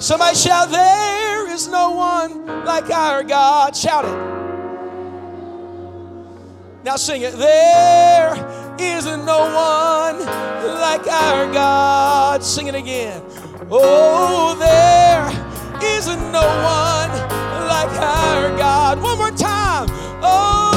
Somebody shout, There is no one like our God. Shout it. Now sing it. There isn't no one like our God. Sing it again. Oh, there isn't no one like our God. One more time. Oh,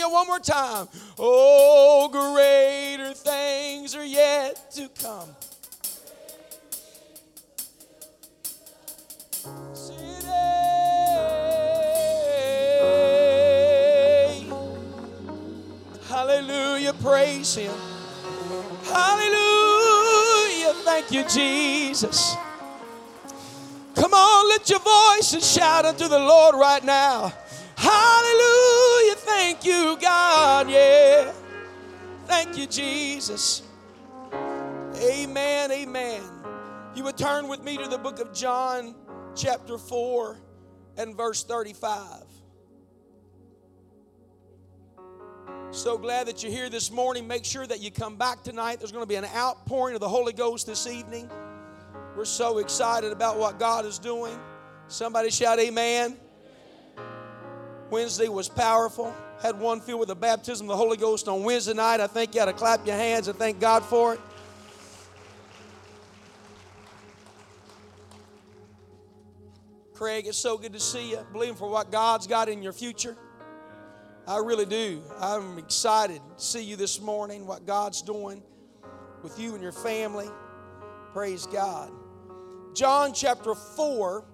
sing it one more time. Oh, greater things are yet to come. Hallelujah. Praise Him. Hallelujah. Thank you, Jesus. Come on, lift your voice and shout unto the Lord right now. Thank you, God. Yeah. Thank you, Jesus. Amen. Amen. You would turn with me to the book of John, chapter 4, and verse 35. So glad that you're here this morning. Make sure that you come back tonight. There's going to be an outpouring of the Holy Ghost this evening. We're so excited about what God is doing. Somebody shout, Amen. Wednesday was powerful. Had one filled with the baptism of the Holy Ghost on Wednesday night. I think you ought to clap your hands and thank God for it. Craig, it's so good to see you. Believing for what God's got in your future. I really do. I'm excited to see you this morning, what God's doing with you and your family. Praise God. John chapter 4,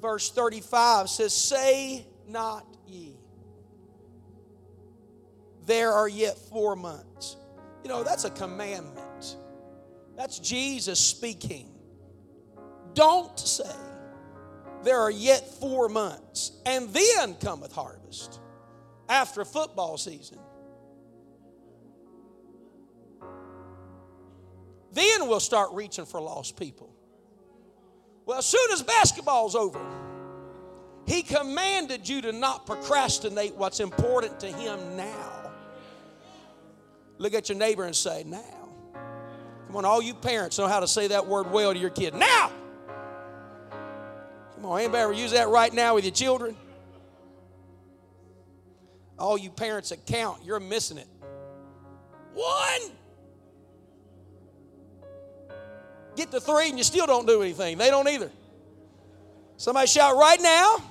verse 35 says, Say not ye, there are yet four months. You know, that's a commandment. That's Jesus speaking. Don't say, There are yet four months, and then cometh harvest after football season. Then we'll start reaching for lost people. Well, as soon as basketball's over, he commanded you to not procrastinate what's important to him now. Look at your neighbor and say, now. Come on, all you parents know how to say that word well to your kid. Now! Come on, anybody ever use that right now with your children? All you parents that count, you're missing it. One! Get to three and you still don't do anything. They don't either. Somebody shout right now.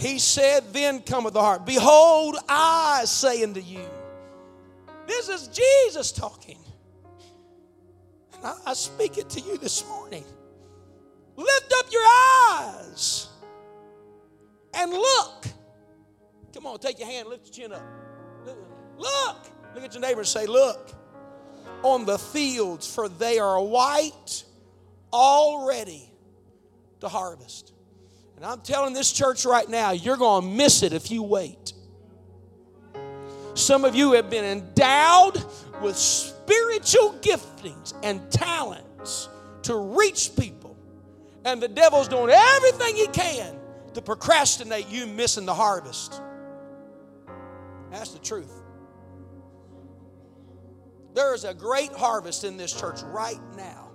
He said, Then cometh the heart. Behold, I say unto you. This is Jesus talking. And I, I speak it to you this morning. Lift up your eyes and look. Come on, take your hand, lift your chin up. Look. Look at your neighbor and say, Look on the fields, for they are white already to harvest. And I'm telling this church right now, you're going to miss it if you wait. Some of you have been endowed with spiritual giftings and talents to reach people, and the devil's doing everything he can to procrastinate you missing the harvest. That's the truth. There is a great harvest in this church right now.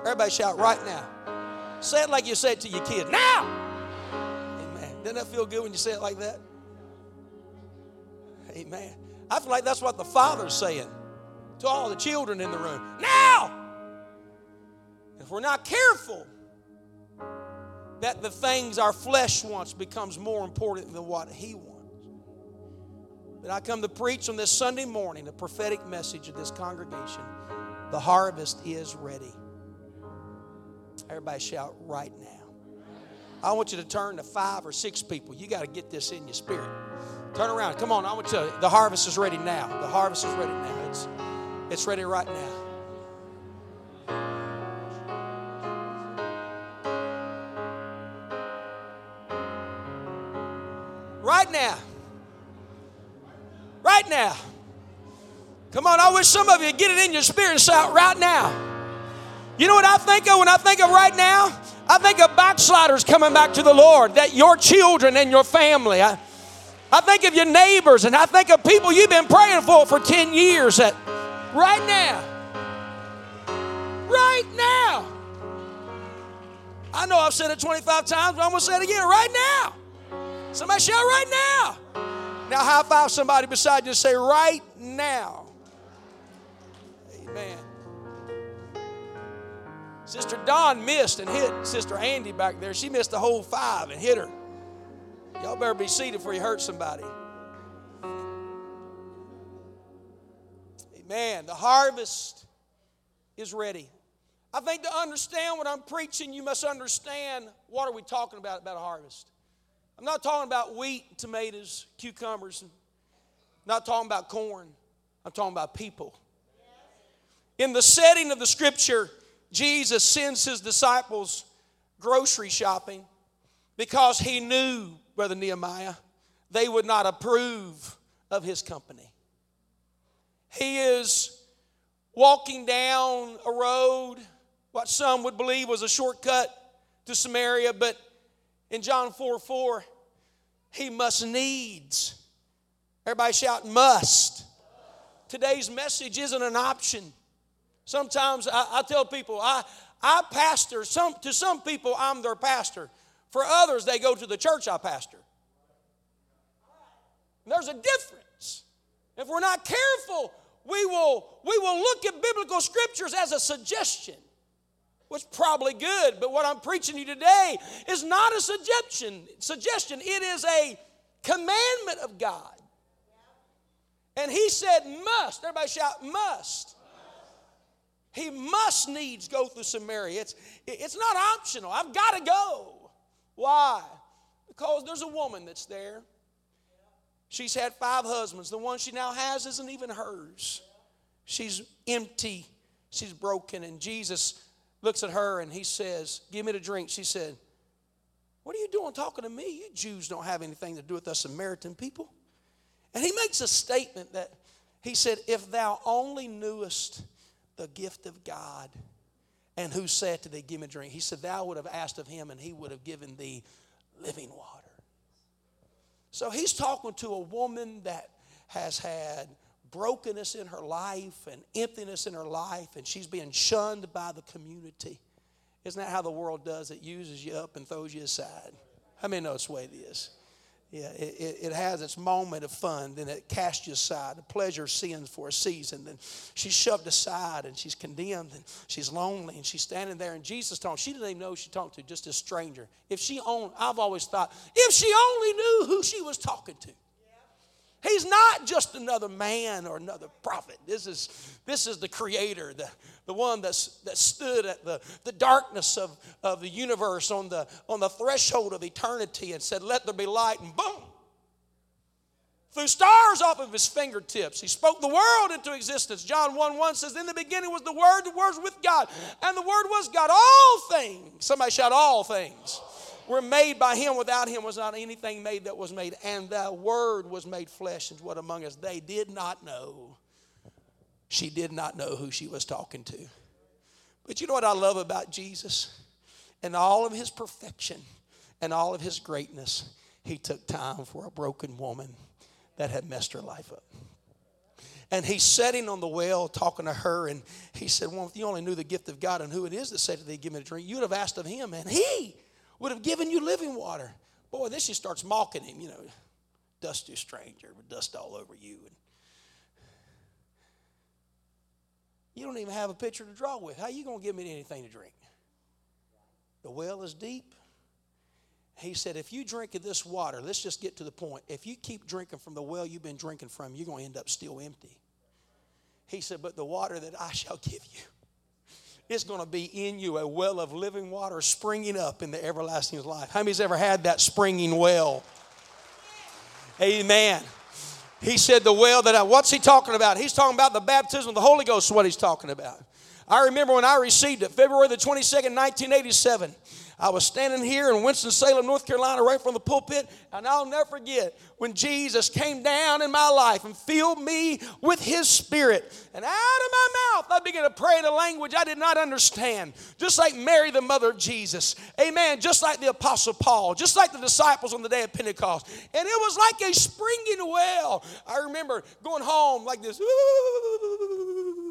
Everybody shout right now. Say it like you say it to your kid. Now! Amen. Doesn't that feel good when you say it like that? Amen. I feel like that's what the Father's saying to all the children in the room. Now! If we're not careful, that the things our flesh wants becomes more important than what He wants. But I come to preach on this Sunday morning a prophetic message of this congregation. The harvest is ready. Everybody shout right now. I want you to turn to five or six people. You got to get this in your spirit. Turn around. Come on. I want you. to, The harvest is ready now. The harvest is ready now. It's, it's ready right now. Right now. Right now. Come on, I wish some of you get it in your spirit and shout right now. You know what I think of when I think of right now? I think of backsliders coming back to the Lord, that your children and your family. I, I think of your neighbors and I think of people you've been praying for for 10 years that right now, right now, I know I've said it 25 times, but I'm going to say it again right now. Somebody shout right now. Now, high five somebody beside you and say, right now. Amen. Sister Dawn missed and hit Sister Andy back there. She missed the whole five and hit her. Y'all better be seated before you hurt somebody. Amen. The harvest is ready. I think to understand what I'm preaching, you must understand what are we talking about about a harvest. I'm not talking about wheat, tomatoes, cucumbers. I'm not talking about corn. I'm talking about people. In the setting of the scripture, Jesus sends his disciples grocery shopping because he knew, Brother Nehemiah, they would not approve of his company. He is walking down a road, what some would believe was a shortcut to Samaria, but in John 4 4, he must needs. Everybody shout, must. Today's message isn't an option. Sometimes I, I tell people, I, I pastor, some, to some people, I'm their pastor. For others, they go to the church I pastor. There's a difference. If we're not careful, we will, we will look at biblical scriptures as a suggestion, which probably good, but what I'm preaching you today is not a suggestion. Suggestion. It is a commandment of God. And he said, must. Everybody shout, must. He must needs go through Samaria. It's, it's not optional. I've got to go. Why? Because there's a woman that's there. She's had five husbands. The one she now has isn't even hers. She's empty. She's broken. And Jesus looks at her and he says, Give me the drink. She said, What are you doing talking to me? You Jews don't have anything to do with us Samaritan people. And he makes a statement that he said, If thou only knewest the gift of God. And who said to thee, Give me drink? He said, Thou would have asked of him, and he would have given thee living water. So he's talking to a woman that has had brokenness in her life and emptiness in her life, and she's being shunned by the community. Isn't that how the world does? It uses you up and throws you aside. How many know it's the way it is? Yeah, it, it, has its moment of fun, then it casts you aside. The pleasure sins for a season. Then she's shoved aside and she's condemned and she's lonely and she's standing there. And Jesus told she didn't even know who she talked to, just a stranger. If she owned, I've always thought, if she only knew who she was talking to. He's not just another man or another prophet. This is, this is the creator, the, the one that's, that stood at the, the darkness of, of the universe on the, on the threshold of eternity and said, Let there be light, and boom. Threw stars off of his fingertips. He spoke the world into existence. John 1 1 says, In the beginning was the Word, the Word was with God, and the Word was God. All things, somebody shout, all things were made by him. Without him was not anything made that was made. And the word was made flesh and what among us. They did not know. She did not know who she was talking to. But you know what I love about Jesus? And all of his perfection and all of his greatness, he took time for a broken woman that had messed her life up. And he's sitting on the well talking to her, and he said, Well, if you only knew the gift of God and who it is that said to thee, Give me a drink, you would have asked of him, and he would have given you living water. Boy, this she starts mocking him, you know, dusty stranger with dust all over you. And you don't even have a pitcher to draw with. How are you going to give me anything to drink? The well is deep. He said, if you drink of this water, let's just get to the point. If you keep drinking from the well you've been drinking from, you're going to end up still empty. He said, but the water that I shall give you it's going to be in you a well of living water springing up in the everlasting life. How many's ever had that springing well? Amen. He said the well that I, what's he talking about? He's talking about the baptism of the Holy Ghost, is what he's talking about. I remember when I received it, February the 22nd, 1987. I was standing here in Winston-Salem, North Carolina, right from the pulpit, and I'll never forget when Jesus came down in my life and filled me with His Spirit. And out of my mouth, I began to pray in a language I did not understand, just like Mary, the mother of Jesus. Amen. Just like the Apostle Paul, just like the disciples on the day of Pentecost. And it was like a springing well. I remember going home like this. Ooh,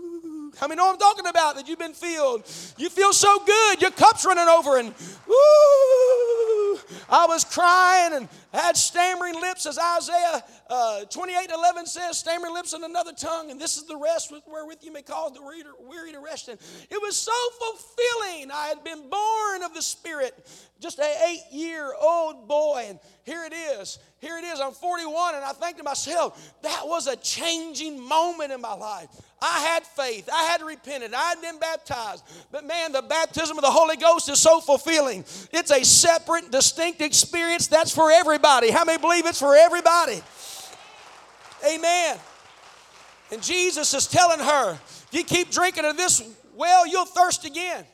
how many know I'm talking about that you've been filled? You feel so good, your cup's running over, and woo! I was crying and had stammering lips, as Isaiah uh, 28 11 says, stammering lips and another tongue, and this is the rest wherewith you may cause the weary to rest in. It was so fulfilling. I had been born of the Spirit, just an eight year old boy, and here it is. Here it is. I'm 41, and I think to myself, that was a changing moment in my life. I had faith. I had repented. I had been baptized. But man, the baptism of the Holy Ghost is so fulfilling. It's a separate, distinct experience that's for everybody. How many believe it's for everybody? Amen. And Jesus is telling her, you keep drinking of this well, you'll thirst again.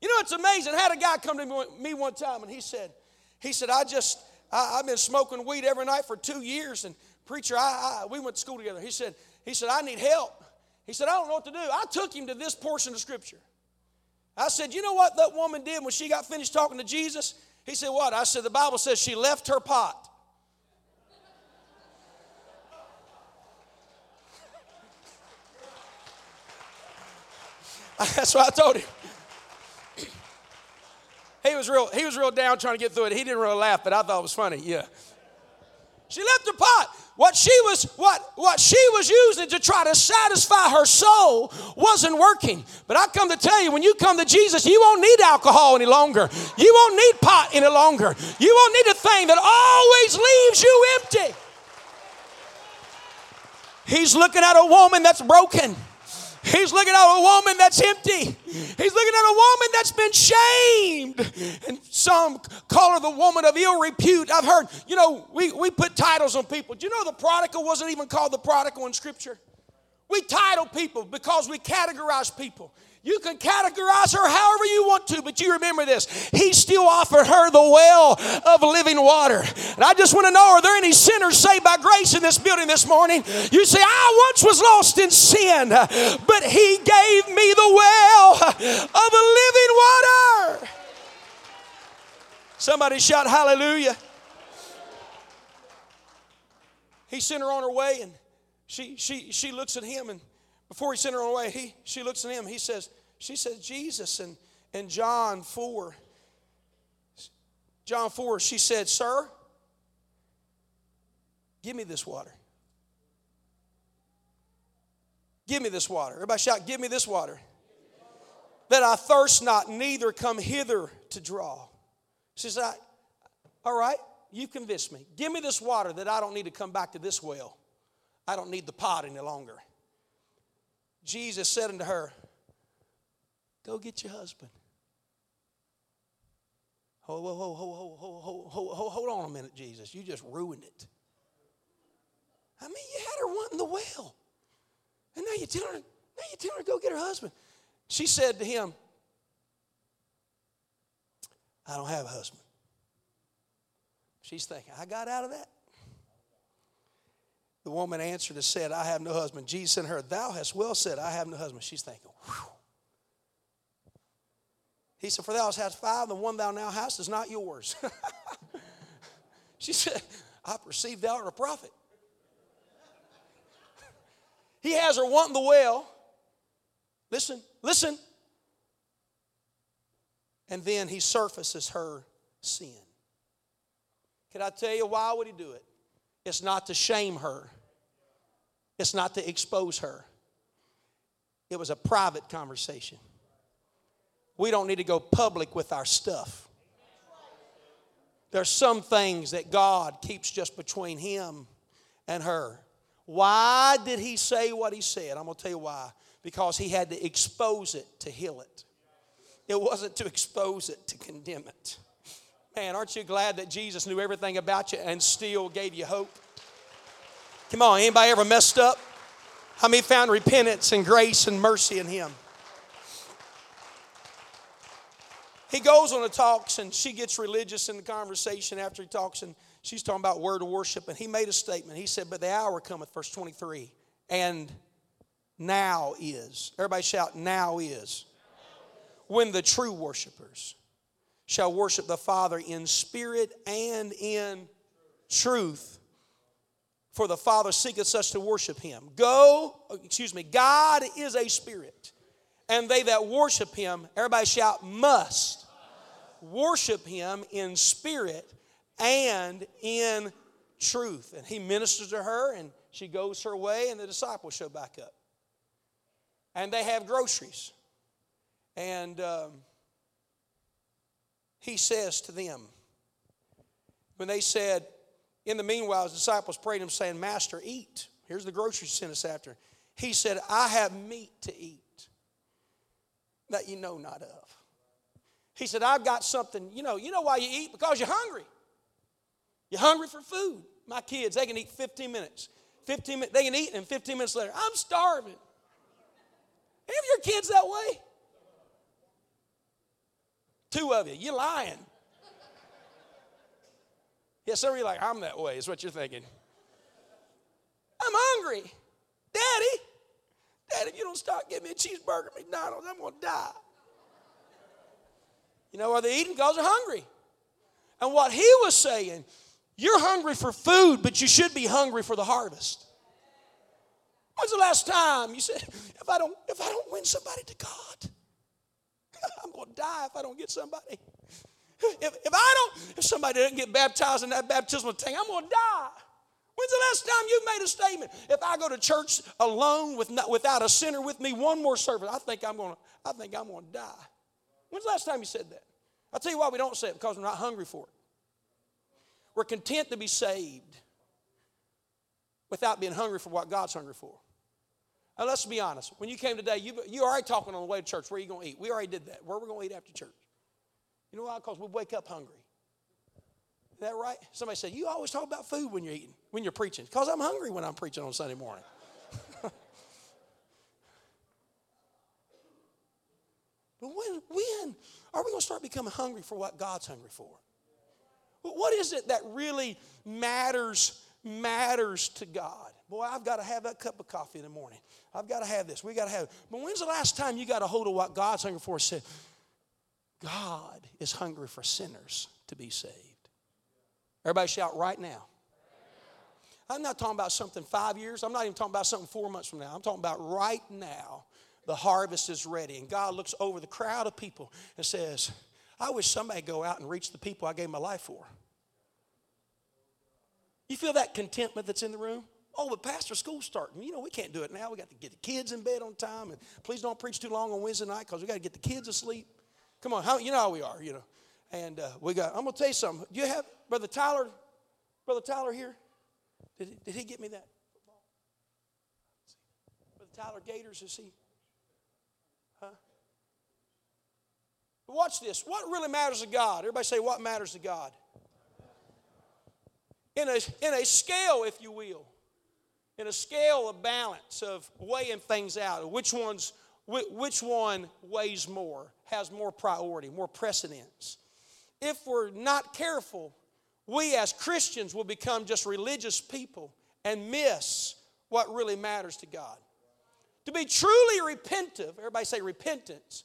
You know, it's amazing. I had a guy come to me one time and he said, he said, I just, I, have been smoking weed every night for two years. And preacher, I, I, we went to school together. He said, he said, I need help. He said, I don't know what to do. I took him to this portion of Scripture. I said, You know what that woman did when she got finished talking to Jesus? He said, What? I said, The Bible says she left her pot. That's what I told him. He was real, he was real down trying to get through it. He didn't really laugh, but I thought it was funny. Yeah. She left the pot. What she was what what she was using to try to satisfy her soul wasn't working. But I come to tell you, when you come to Jesus, you won't need alcohol any longer. You won't need pot any longer. You won't need a thing that always leaves you empty. He's looking at a woman that's broken. He's looking at a woman that's empty. He's looking at a woman that's been shamed. And some call her the woman of ill repute. I've heard, you know, we, we put titles on people. Do you know the prodigal wasn't even called the prodigal in Scripture? We title people because we categorize people. You can categorize her however you want to, but you remember this. He still offered her the well of living water. And I just want to know are there any sinners saved by grace in this building this morning? You say, I once was lost in sin, but He gave me the well of living water. Somebody shout hallelujah. He sent her on her way, and she, she, she looks at him and before he sent her away, he, she looks at him. He says, she says, Jesus. And in John 4, John 4, she said, Sir, give me this water. Give me this water. Everybody shout, Give me this water. That I thirst not, neither come hither to draw. She says, All right, you convinced me. Give me this water that I don't need to come back to this well. I don't need the pot any longer. Jesus said unto her, Go get your husband. Hold, hold, hold, hold, hold, hold, hold on a minute, Jesus. You just ruined it. I mean, you had her wanting the well. And now you tell her, now you tell her to go get her husband. She said to him, I don't have a husband. She's thinking, I got out of that. The woman answered and said, I have no husband. Jesus said to her, Thou hast well said, I have no husband. She's thinking, Whew. He said, For thou hast five, the one thou now hast is not yours. she said, I perceive thou art a prophet. he has her wanting the well. Listen, listen. And then he surfaces her sin. Can I tell you why would he do it? It's not to shame her, it's not to expose her. It was a private conversation. We don't need to go public with our stuff. There's some things that God keeps just between Him and her. Why did He say what He said? I'm going to tell you why. Because He had to expose it to heal it. It wasn't to expose it, to condemn it. Man, aren't you glad that Jesus knew everything about you and still gave you hope? Come on, anybody ever messed up? How many found repentance and grace and mercy in Him? He goes on and talks, and she gets religious in the conversation after he talks, and she's talking about word of worship. And he made a statement. He said, But the hour cometh, verse 23, and now is. Everybody shout, now is. When the true worshipers shall worship the Father in spirit and in truth. For the Father seeketh such to worship him. Go, excuse me, God is a spirit, and they that worship him, everybody shout, must worship him in spirit and in truth. And he ministers to her, and she goes her way, and the disciples show back up. And they have groceries. And um, he says to them, when they said, in the meanwhile, his disciples prayed him, saying, Master, eat. Here's the grocery sent us after. He said, I have meat to eat that you know not of. He said, I've got something, you know, you know why you eat? Because you're hungry. You're hungry for food. My kids, they can eat 15 minutes. 15 minutes, they can eat, and 15 minutes later, I'm starving. Of your kids that way? Two of you, you're lying. Yeah, some of you like, I'm that way, is what you're thinking. I'm hungry. Daddy, Daddy, if you don't stop giving me a cheeseburger at McDonald's, I'm going to die. You know why they're eating? Because they're hungry. And what he was saying, you're hungry for food, but you should be hungry for the harvest. When's the last time you said, if I don't, if I don't win somebody to God, I'm going to die if I don't get somebody. If, if I don't, if somebody doesn't get baptized in that baptismal tank, I'm going to die. When's the last time you made a statement? If I go to church alone with not, without a sinner with me, one more service, I think I'm going to, I think I'm going to die. When's the last time you said that? I'll tell you why we don't say it because we're not hungry for it. We're content to be saved without being hungry for what God's hungry for. Now, let's be honest. When you came today, you, you already talking on the way to church. Where are you going to eat? We already did that. Where are we going to eat after church? You know why? Because we wake up hungry. Is that right? Somebody said, You always talk about food when you're eating, when you're preaching. Because I'm hungry when I'm preaching on Sunday morning. but when, when are we going to start becoming hungry for what God's hungry for? What is it that really matters matters to God? Boy, I've got to have that cup of coffee in the morning. I've got to have this. We got to have it. But when's the last time you got a hold of what God's hungry for said, God is hungry for sinners to be saved? Everybody shout right now. I'm not talking about something five years. I'm not even talking about something four months from now. I'm talking about right now. The harvest is ready. And God looks over the crowd of people and says, I wish somebody go out and reach the people I gave my life for. You feel that contentment that's in the room? Oh, but Pastor, school's starting. You know, we can't do it now. We got to get the kids in bed on time. And please don't preach too long on Wednesday night because we got to get the kids asleep. Come on, how, you know how we are, you know. And uh, we got, I'm going to tell you something. Do you have Brother Tyler, Brother Tyler here? Did, did he get me that football? Brother Tyler Gators, is he? Huh? Watch this. What really matters to God? Everybody say, what matters to God? In a, in a scale, if you will, in a scale of balance of weighing things out, which one's which one weighs more, has more priority, more precedence. If we're not careful, we as Christians will become just religious people and miss what really matters to God. To be truly repentant, everybody say repentance.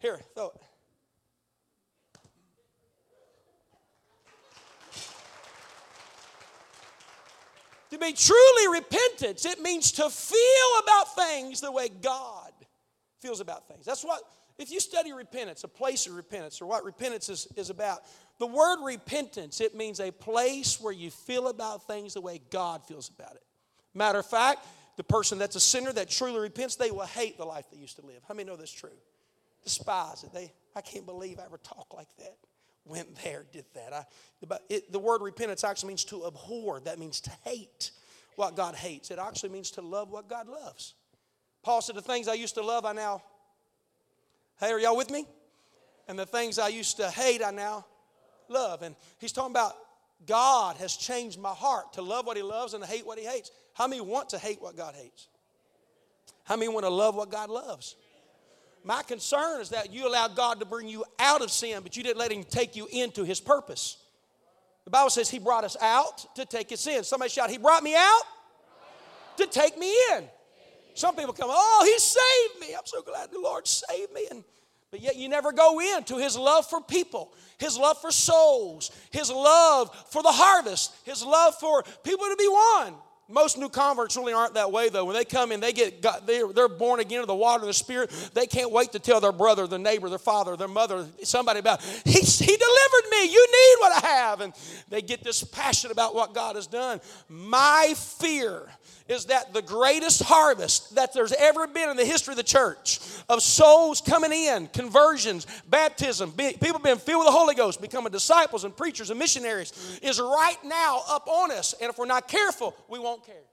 Here, throw it. To be truly repentant, it means to feel about things the way God feels about things. That's what, if you study repentance, a place of repentance, or what repentance is, is about, the word repentance, it means a place where you feel about things the way God feels about it. Matter of fact, the person that's a sinner that truly repents, they will hate the life they used to live. How many know that's true? Despise it. They, I can't believe I ever talk like that went there, did that. I, it, the word repentance actually means to abhor. That means to hate what God hates. It actually means to love what God loves. Paul said, The things I used to love, I now Hey, are y'all with me? And the things I used to hate, I now love. And he's talking about God has changed my heart to love what he loves and to hate what he hates. How many want to hate what God hates? How many want to love what God loves? My concern is that you allowed God to bring you out of sin, but you didn't let him take you into his purpose. The Bible says he brought us out to take us in. Somebody shout, He brought me out to take me in. Some people come, Oh, He saved me. I'm so glad the Lord saved me. And but yet you never go into his love for people, his love for souls, his love for the harvest, his love for people to be won. Most new converts really aren't that way, though. When they come in, they get got, they're, they're born again of the water and the Spirit. They can't wait to tell their brother, their neighbor, their father, their mother, somebody about, he, he delivered me. You need what I have. And they get this passion about what God has done. My fear is that the greatest harvest that there's ever been in the history of the church of souls coming in, conversions, baptism, people being filled with the Holy Ghost, becoming disciples and preachers and missionaries is right now up on us. And if we're not careful, we won't care.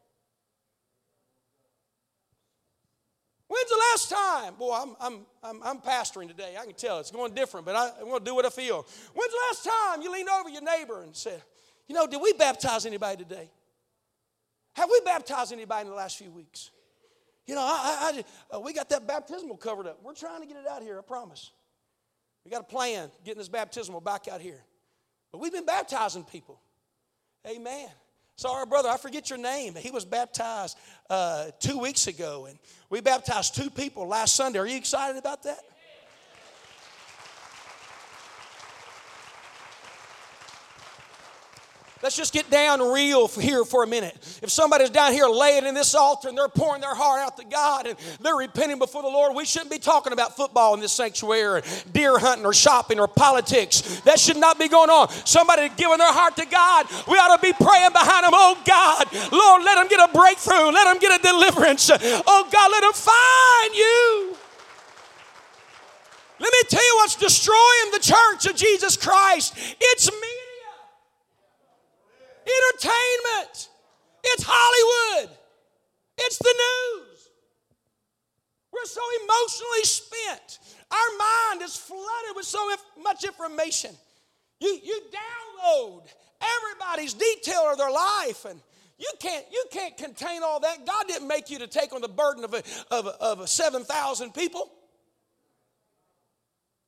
When's the last time? Boy, I'm, I'm, I'm, I'm, pastoring today. I can tell it's going different, but I, am going to do what I feel. When's the last time you leaned over your neighbor and said, You know, did we baptize anybody today? Have we baptized anybody in the last few weeks? You know, I, I, I, uh, we got that baptismal covered up. We're trying to get it out here, I promise. We got a plan getting this baptismal back out here. But we've been baptizing people. Amen. So, our brother, I forget your name. He was baptized uh, two weeks ago, and we baptized two people last Sunday. Are you excited about that? Let's just get down real here for a minute. If somebody's down here laying in this altar and they're pouring their heart out to God and they're repenting before the Lord, we shouldn't be talking about football in this sanctuary, or deer hunting, or shopping, or politics. That should not be going on. Somebody giving their heart to God, we ought to be praying behind them. Oh God, Lord, let them get a breakthrough. Let them get a deliverance. Oh God, let them find you. Let me tell you what's destroying the church of Jesus Christ. It's me entertainment. It's Hollywood. It's the news. We're so emotionally spent. Our mind is flooded with so much information. You, you download everybody's detail of their life and you can't, you can't contain all that. God didn't make you to take on the burden of, a, of, a, of a 7,000 people.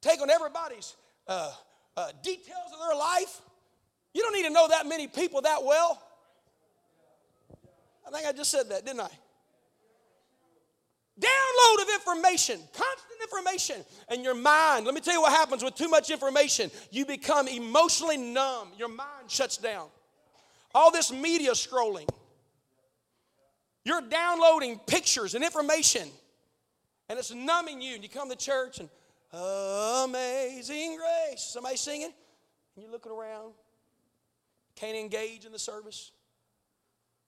Take on everybody's uh, uh, details of their life. You don't need to know that many people that well. I think I just said that, didn't I? Download of information, constant information, and your mind. Let me tell you what happens with too much information. You become emotionally numb, your mind shuts down. All this media scrolling, you're downloading pictures and information, and it's numbing you. And you come to church and amazing grace. Somebody singing, and you're looking around. Can't engage in the service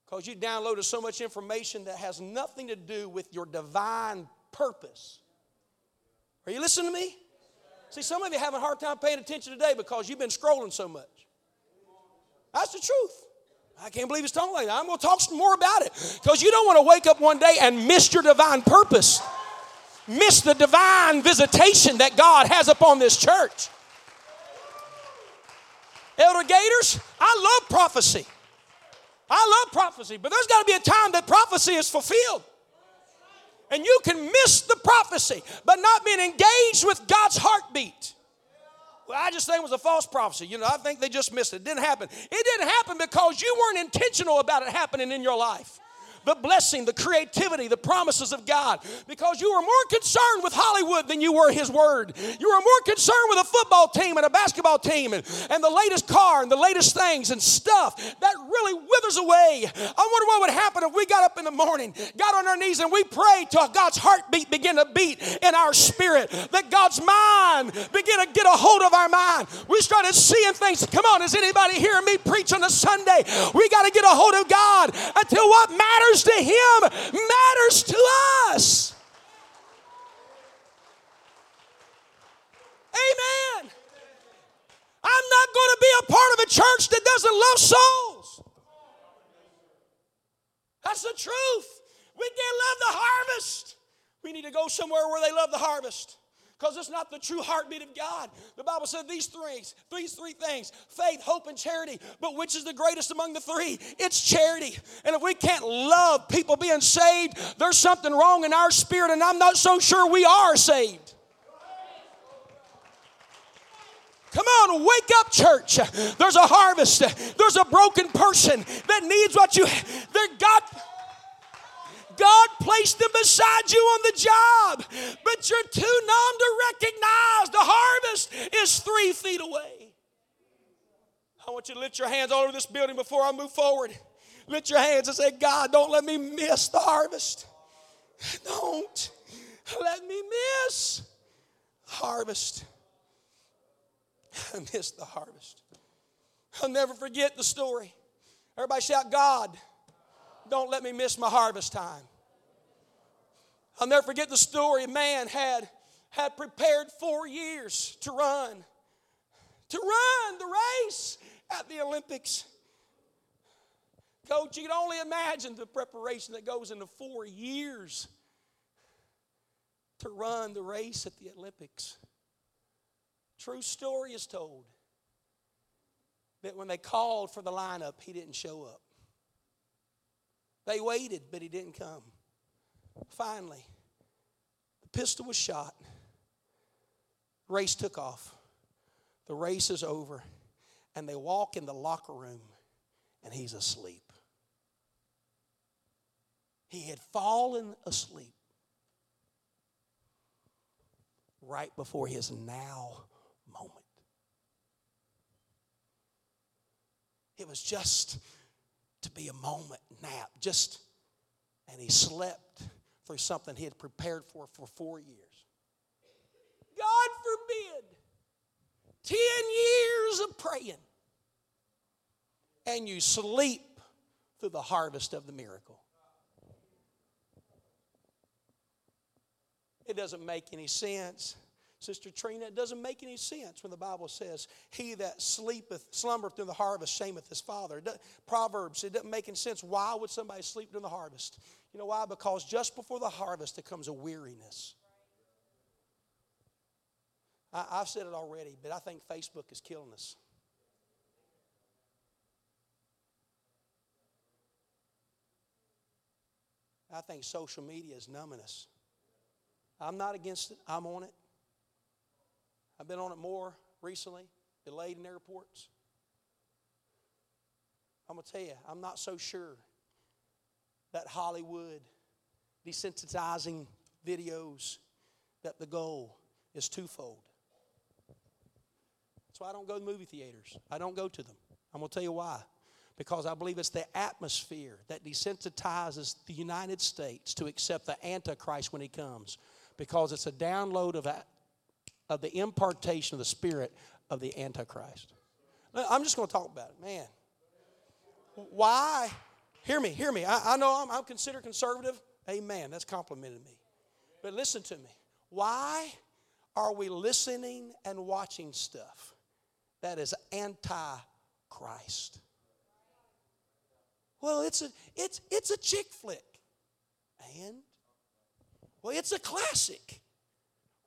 because you downloaded so much information that has nothing to do with your divine purpose. Are you listening to me? See, some of you having a hard time paying attention today because you've been scrolling so much. That's the truth. I can't believe it's talking like that. I'm going to talk some more about it because you don't want to wake up one day and miss your divine purpose, miss the divine visitation that God has upon this church. Elder Gators, I love prophecy. I love prophecy, but there's got to be a time that prophecy is fulfilled. And you can miss the prophecy, but not being engaged with God's heartbeat. Well, I just think it was a false prophecy. You know, I think they just missed it. It didn't happen. It didn't happen because you weren't intentional about it happening in your life the blessing, the creativity, the promises of God because you were more concerned with Hollywood than you were His Word. You were more concerned with a football team and a basketball team and, and the latest car and the latest things and stuff that really withers away. I wonder what would happen if we got up in the morning, got on our knees, and we prayed till God's heartbeat began to beat in our spirit, that God's mind began to get a hold of our mind. We started seeing things. Come on, is anybody hearing me preach on a Sunday? We got to get a hold of God until what matters matters to Him matters to us. Amen. I'm not going to be a part of a church that doesn't love souls. That's the truth. We can't love the harvest. We need to go somewhere where they love the harvest. Because it's not the true heartbeat of God. The Bible said these three, these three things faith, hope, and charity. But which is the greatest among the three? It's charity. And if we can't love people being saved, there's something wrong in our spirit, and I'm not so sure we are saved. Come on, wake up, church. There's a harvest. There's a broken person that needs what you. They're God. God placed them beside you on the job, but you're too numb to recognize the harvest is three feet away. I want you to lift your hands all over this building before I move forward. Lift your hands and say, God, don't let me miss the harvest. Don't let me miss harvest. I missed the harvest. I'll never forget the story. Everybody shout, God, don't let me miss my harvest time. I'll never forget the story. A man had, had prepared four years to run, to run the race at the Olympics. Coach, you can only imagine the preparation that goes into four years to run the race at the Olympics. True story is told that when they called for the lineup, he didn't show up. They waited, but he didn't come. Finally, the pistol was shot. Race took off. The race is over. And they walk in the locker room, and he's asleep. He had fallen asleep right before his now moment. It was just to be a moment nap, just, and he slept through something he had prepared for for four years. God forbid, 10 years of praying, and you sleep through the harvest of the miracle. It doesn't make any sense. Sister Trina, it doesn't make any sense when the Bible says, He that sleepeth, slumbereth through the harvest, shameth his father. It Proverbs, it doesn't make any sense. Why would somebody sleep during the harvest? You know why? Because just before the harvest, there comes a weariness. I, I've said it already, but I think Facebook is killing us. I think social media is numbing us. I'm not against it, I'm on it. I've been on it more recently, delayed in airports. I'm going to tell you, I'm not so sure that Hollywood desensitizing videos that the goal is twofold. That's why I don't go to movie theaters. I don't go to them. I'm going to tell you why. Because I believe it's the atmosphere that desensitizes the United States to accept the Antichrist when he comes. Because it's a download of of the impartation of the spirit of the Antichrist. I'm just going to talk about it, man. Why? Hear me, hear me. I, I know I'm, I'm considered conservative. Amen. That's complimented me. But listen to me. Why are we listening and watching stuff that is anti Christ? Well, it's a it's it's a chick flick. And well, it's a classic.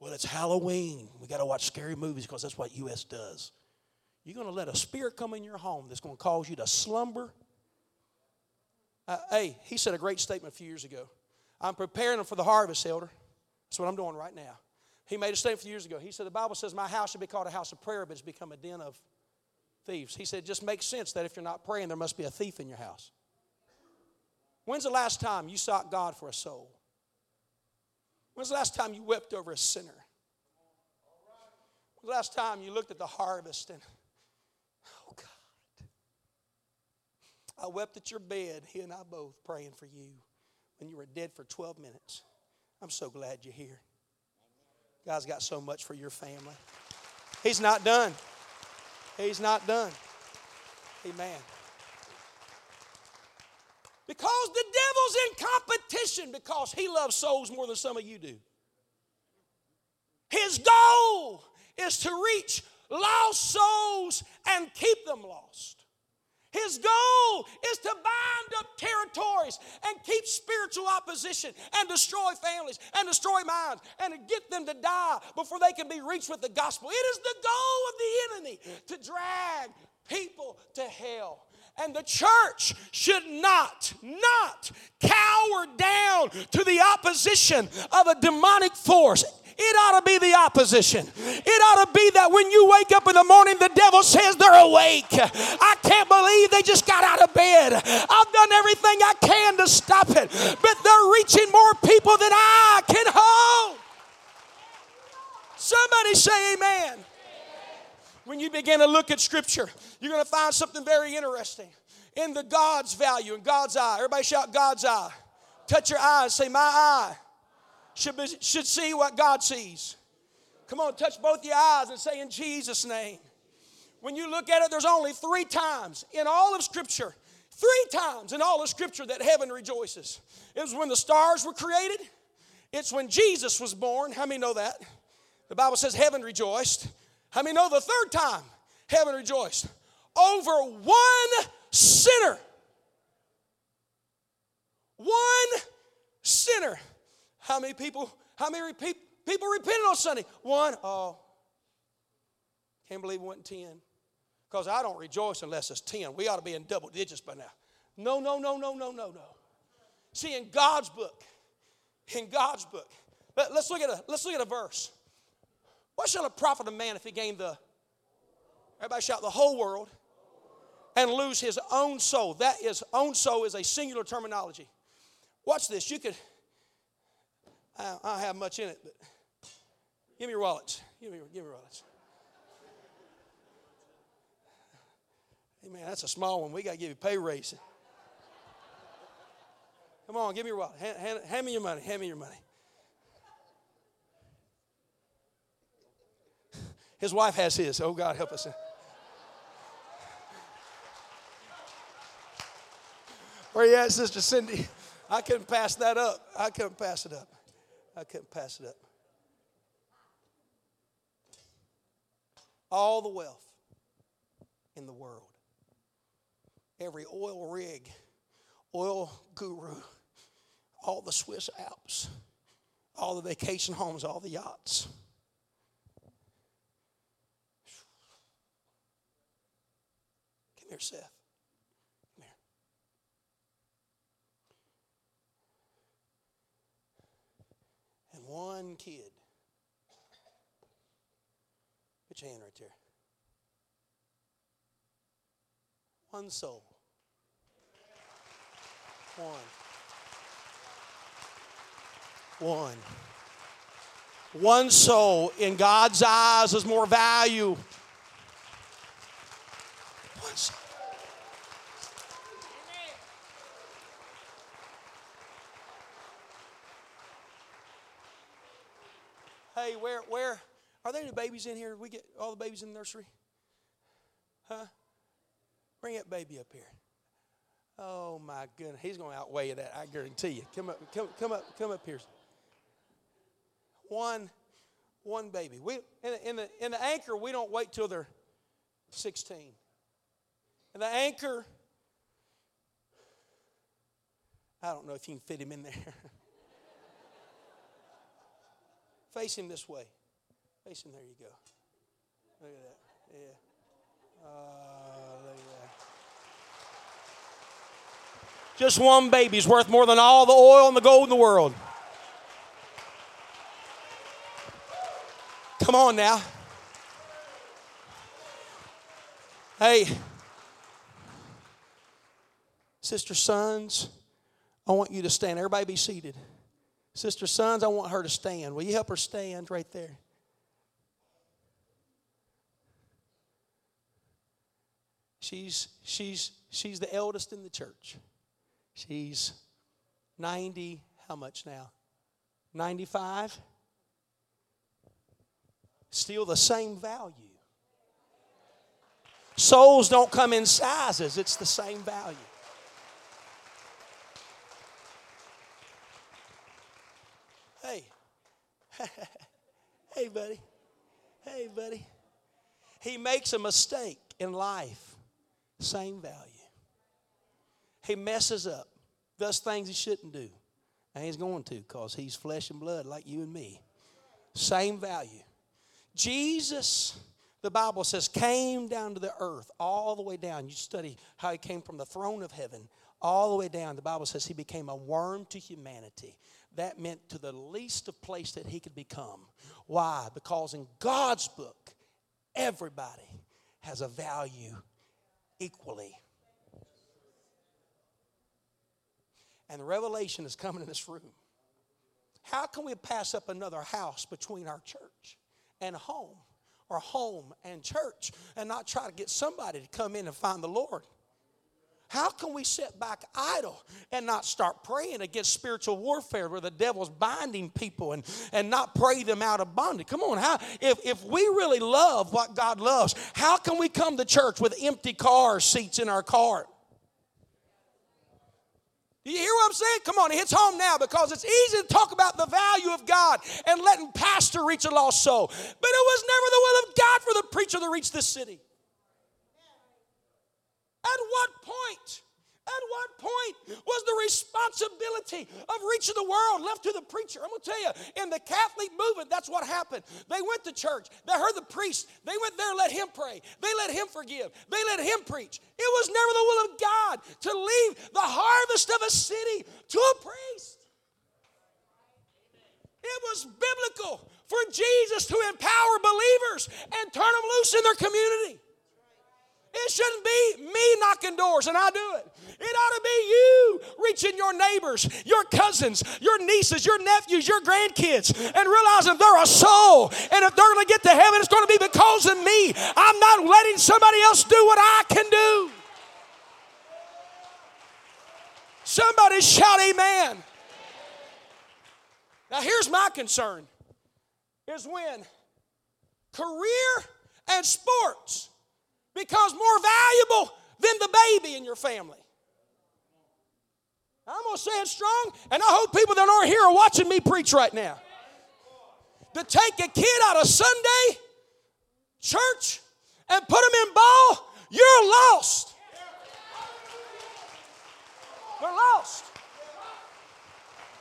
Well, it's Halloween. We got to watch scary movies because that's what U.S. does. You're going to let a spirit come in your home that's going to cause you to slumber. Uh, hey, he said a great statement a few years ago. I'm preparing them for the harvest, elder. That's what I'm doing right now. He made a statement a few years ago. He said, The Bible says, My house should be called a house of prayer, but it's become a den of thieves. He said, Just makes sense that if you're not praying, there must be a thief in your house. When's the last time you sought God for a soul? When's the last time you wept over a sinner? When's the last time you looked at the harvest and, oh God, I wept at your bed, he and I both praying for you when you were dead for 12 minutes. I'm so glad you're here. God's got so much for your family. He's not done. He's not done. Amen. Because the devil's in competition because he loves souls more than some of you do. His goal is to reach lost souls and keep them lost. His goal is to bind up territories and keep spiritual opposition and destroy families and destroy minds and to get them to die before they can be reached with the gospel. It is the goal of the enemy to drag people to hell. And the church should not, not cower down to the opposition of a demonic force. It ought to be the opposition. It ought to be that when you wake up in the morning, the devil says they're awake. I can't believe they just got out of bed. I've done everything I can to stop it, but they're reaching more people than I can hold. Somebody say amen. When you begin to look at Scripture, you're going to find something very interesting in the God's value, in God's eye. Everybody shout God's eye. Touch your eyes, say, My eye should, be, should see what God sees. Come on, touch both your eyes and say, In Jesus' name. When you look at it, there's only three times in all of Scripture, three times in all of Scripture that heaven rejoices. It was when the stars were created, it's when Jesus was born. How many know that? The Bible says heaven rejoiced. How many know the third time heaven rejoiced? Over one sinner. One sinner. How many people, how many people repented on Sunday? One. Oh, can't believe it went 10. Because I don't rejoice unless it's 10. We ought to be in double digits by now. No, no, no, no, no, no, no. See, in God's book, in God's book, let, us look at a let's look at a verse. What shall it profit a man if he gain the everybody shout the whole world and lose his own soul? That is own soul is a singular terminology. Watch this. You could I, don't have much in it, but give me your wallets. Give me, give me your wallets. Hey, man, that's a small one. We got to give you pay raise. Come on, give me your wallet. Hand, hand, hand me your money. Hand me your money. His wife has his. Oh, God, help us. Where are you at, Sister Cindy? I couldn't pass that up. I couldn't pass it up. I couldn't pass it up. All the wealth in the world, every oil rig, oil guru, all the Swiss Alps, all the vacation homes, all the yachts. Come here, Seth. one kid. Put your hand right there. One soul. One. One. One soul in God's eyes is more value. Hey, where, where, are there any babies in here? We get all the babies in the nursery? Huh? Bring that baby up here. Oh my goodness, he's going to outweigh that. I guarantee you. Come up, come, come up, come up here. One, one baby. We in the, in the in the anchor. We don't wait till they're sixteen. And the anchor. I don't know if you can fit him in there. Face him this way. Face him. There you go. Look at that. Yeah. Uh, look at that. Just one baby's worth more than all the oil and the gold in the world. Come on now. Hey, sister sons, I want you to stand. Everybody be seated. Sister Sons, I want her to stand. Will you help her stand right there? She's, she's, she's the eldest in the church. She's 90, how much now? 95? Still the same value. Souls don't come in sizes, it's the same value. Hey, hey, buddy. Hey, buddy. He makes a mistake in life, same value. he messes up, does things he shouldn't do. And he's going to because he's flesh and blood like you and me. Same value. Jesus, the Bible says, came down to the earth, all the way down. You study how he came from the throne of heaven all the way down. The Bible says he became a worm to humanity. That meant to the least of place that he could become. Why? Because in God's book, everybody has a value equally. And the revelation is coming in this room. How can we pass up another house between our church and home, or home and church, and not try to get somebody to come in and find the Lord? How can we sit back idle and not start praying against spiritual warfare where the devil's binding people and, and not pray them out of bondage? Come on, how if, if we really love what God loves, how can we come to church with empty car seats in our car? You hear what I'm saying? Come on, it hits home now because it's easy to talk about the value of God and letting pastor reach a lost soul. But it was never the will of God for the preacher to reach this city. At what point? At what point was the responsibility of reaching the world left to the preacher? I'm going to tell you, in the Catholic movement, that's what happened. They went to church, they heard the priest, they went there, let him pray, they let him forgive, they let him preach. It was never the will of God to leave the harvest of a city to a priest. It was biblical for Jesus to empower believers and turn them loose in their community. It shouldn't be me knocking doors and I do it. It ought to be you reaching your neighbors, your cousins, your nieces, your nephews, your grandkids, and realizing they're a soul. And if they're going to get to heaven, it's going to be because of me. I'm not letting somebody else do what I can do. Somebody shout amen. Now here's my concern is when career and sports becomes more valuable than the baby in your family. I'm going to say it strong, and I hope people that aren't here are watching me preach right now. To take a kid out of Sunday church and put him in ball, you're lost. You're lost.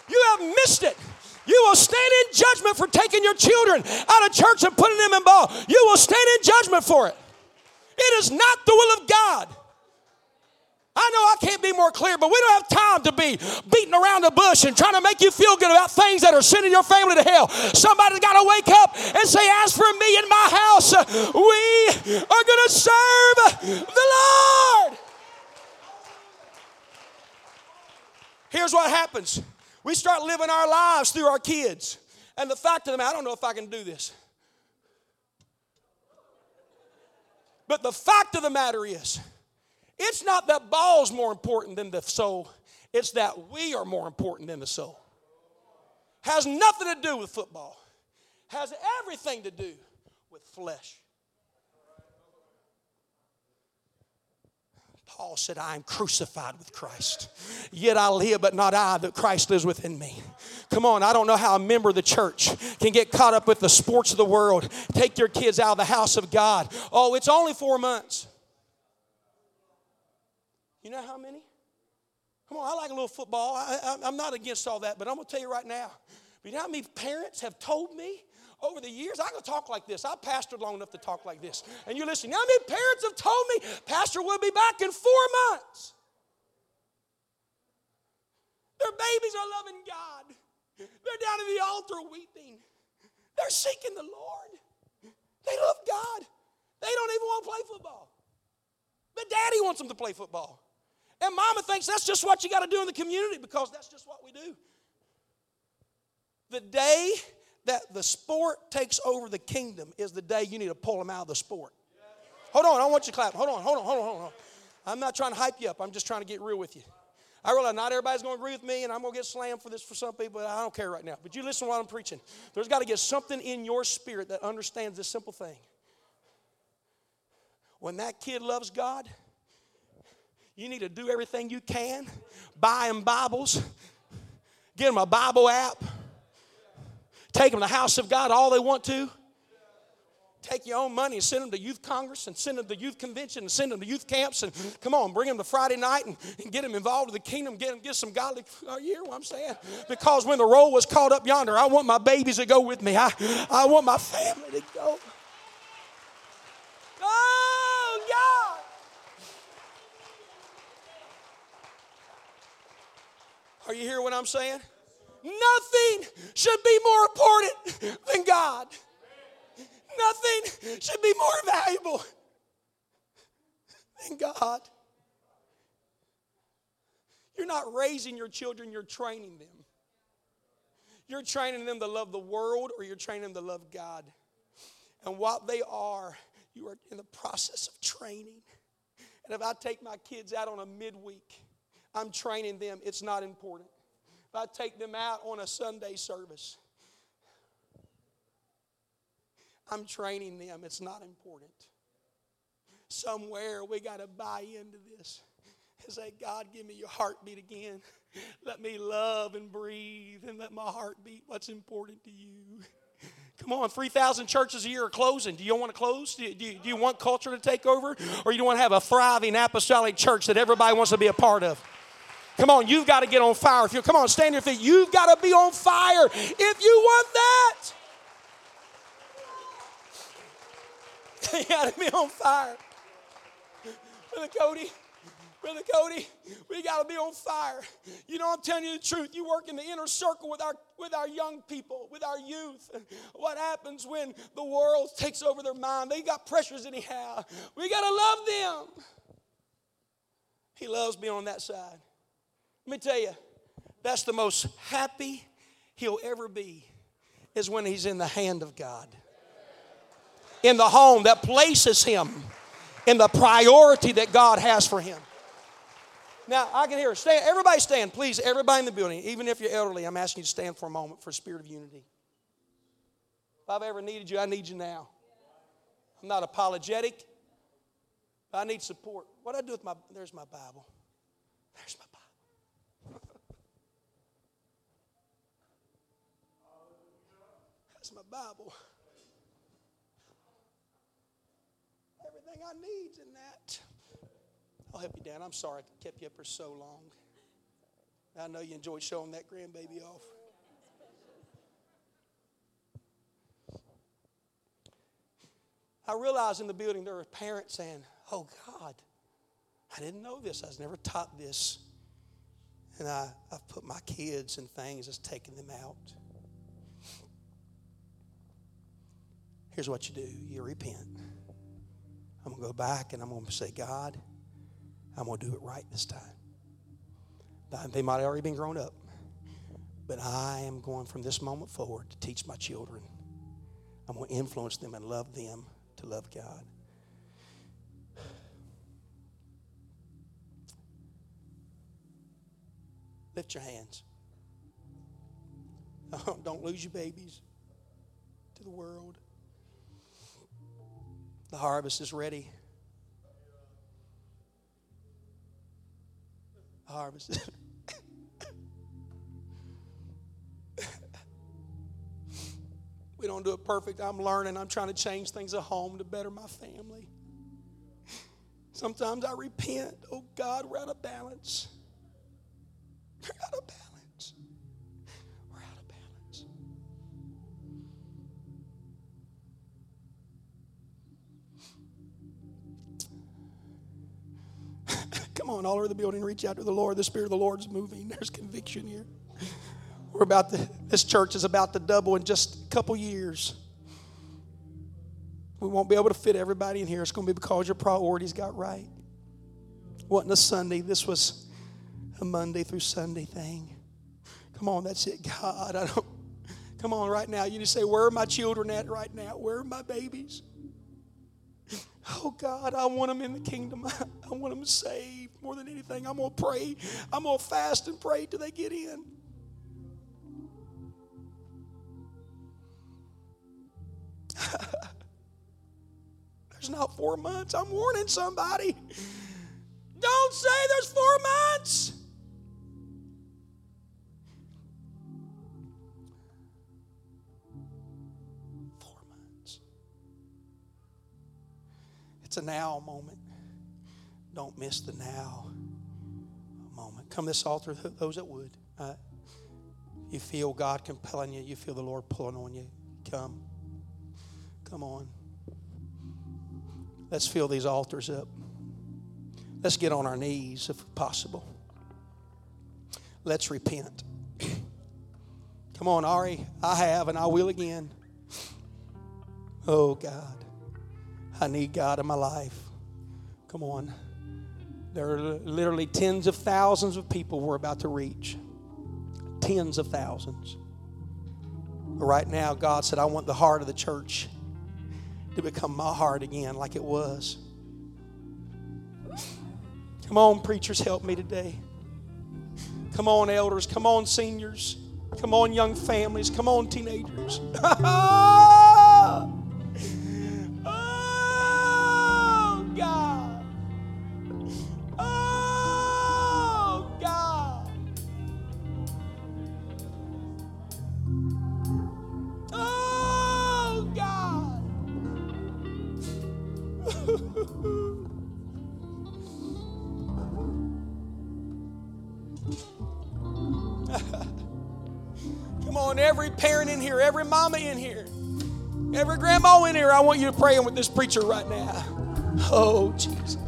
You have missed it. You will stand in judgment for taking your children out of church and putting them in ball. You will stand in judgment for it. It is not the will of God. I know I can't be more clear, but we don't have time to be beating around the bush and trying to make you feel good about things that are sending your family to hell. Somebody's got to wake up and say, As for me and my house, we are going to serve the Lord. Here's what happens we start living our lives through our kids. And the fact of the matter, I don't know if I can do this. But the fact of the matter is, it's not that ball's more important than the soul, it's that we are more important than the soul. Has nothing to do with football, has everything to do with flesh. Paul said, I am crucified with Christ. Yet I live, but not I, that Christ lives within me. Come on, I don't know how a member of the church can get caught up with the sports of the world, take your kids out of the house of God. Oh, it's only four months. You know how many? Come on, I like a little football. I, am not against all that, but I'm going to tell you right now. But you know how many parents have told me over the years, I can talk like this. I've pastored long enough to talk like this. And you're listening. How many parents have told me, Pastor, we'll be back in four months? Their babies are loving God. They're down at the altar weeping. They're seeking the Lord. They love God. They don't even want to play football. But daddy wants them to play football. And mama thinks that's just what you got to do in the community because that's just what we do. The day that the sport takes over the kingdom is the day you need to pull them out of the sport. Hold on, I want you to clap. Hold on, hold on, hold on, hold on. I'm not trying to hype you up. I'm just trying to get real with you. I realize not everybody's going to agree with me, and I'm going to get slammed for this for some people. but I don't care right now. But you listen while I'm preaching. There's got to get something in your spirit that understands this simple thing. When that kid loves God, you need to do everything you can. Buy him Bibles, get him a Bible app, take them to the house of God all they want to. Take your own money and send them to youth congress and send them to youth convention and send them to youth camps and come on, bring them to Friday night and, and get them involved in the kingdom, get them, get some godly. Are you hear what I'm saying? Because when the roll was caught up yonder, I want my babies to go with me. I, I want my family to go. Oh, God. Are you hearing what I'm saying? Nothing should be more important than God. Nothing should be more valuable than God. You're not raising your children, you're training them. You're training them to love the world or you're training them to love God. And what they are, you are in the process of training. And if I take my kids out on a midweek, I'm training them, it's not important. I take them out on a Sunday service, I'm training them, it's not important. Somewhere we got to buy into this and say, God, give me your heartbeat again. Let me love and breathe and let my heart beat what's important to you. Come on, 3,000 churches a year are closing. Do you want to close? Do you, do, you, do you want culture to take over? Or you want to have a thriving apostolic church that everybody wants to be a part of? Come on, you've got to get on fire. If you come on, stand your feet. You've got to be on fire if you want that. you got to be on fire. Brother Cody, Brother Cody, we got to be on fire. You know, I'm telling you the truth. You work in the inner circle with our with our young people, with our youth. What happens when the world takes over their mind? They got pressures anyhow. We got to love them. He loves being on that side. Let me tell you, that's the most happy he'll ever be is when he's in the hand of God. In the home that places him in the priority that God has for him. Now, I can hear, stand, everybody stand, please, everybody in the building, even if you're elderly, I'm asking you to stand for a moment for a spirit of unity. If I've ever needed you, I need you now. I'm not apologetic, I need support. What I do with my, there's my Bible. There's my Bible. That's my Bible. Everything I need's in that. I'll help you, Dan. I'm sorry I kept you up for so long. I know you enjoyed showing that grandbaby off. I realized in the building there were parents saying, Oh God, I didn't know this. I was never taught this. And I, I've put my kids and things that's taking them out. Here's what you do you repent. I'm going to go back and I'm going to say, God, I'm going to do it right this time. They might have already been grown up, but I am going from this moment forward to teach my children. I'm going to influence them and love them to love God. Lift your hands. Don't lose your babies to the world. The harvest is ready. harvest. we don't do it perfect. I'm learning. I'm trying to change things at home to better my family. Sometimes I repent. Oh God, we're out of balance. We're out of balance. Come on, all over the building, reach out to the Lord. The Spirit of the Lord is moving. There's conviction here. We're about to, this church is about to double in just a couple years. We won't be able to fit everybody in here. It's going to be because your priorities got right. Wasn't a Sunday. This was a Monday through Sunday thing. Come on, that's it, God. I don't. Come on, right now. You just say, Where are my children at right now? Where are my babies? Oh God, I want them in the kingdom. I want them saved more than anything. I'm going to pray. I'm going to fast and pray till they get in. there's not four months. I'm warning somebody. Don't say there's four months. It's a now moment. Don't miss the now moment. Come this altar, those that would. Uh, you feel God compelling you, you feel the Lord pulling on you. Come. Come on. Let's fill these altars up. Let's get on our knees if possible. Let's repent. Come on, Ari. I have and I will again. Oh, God. I need God in my life. Come on. There are literally tens of thousands of people we're about to reach. Tens of thousands. But right now, God said, I want the heart of the church to become my heart again, like it was. Come on, preachers, help me today. Come on, elders. Come on, seniors. Come on, young families. Come on, teenagers. every parent in here, every mama in here, every grandma in here, I want you to pray with this preacher right now. Oh, Jesus.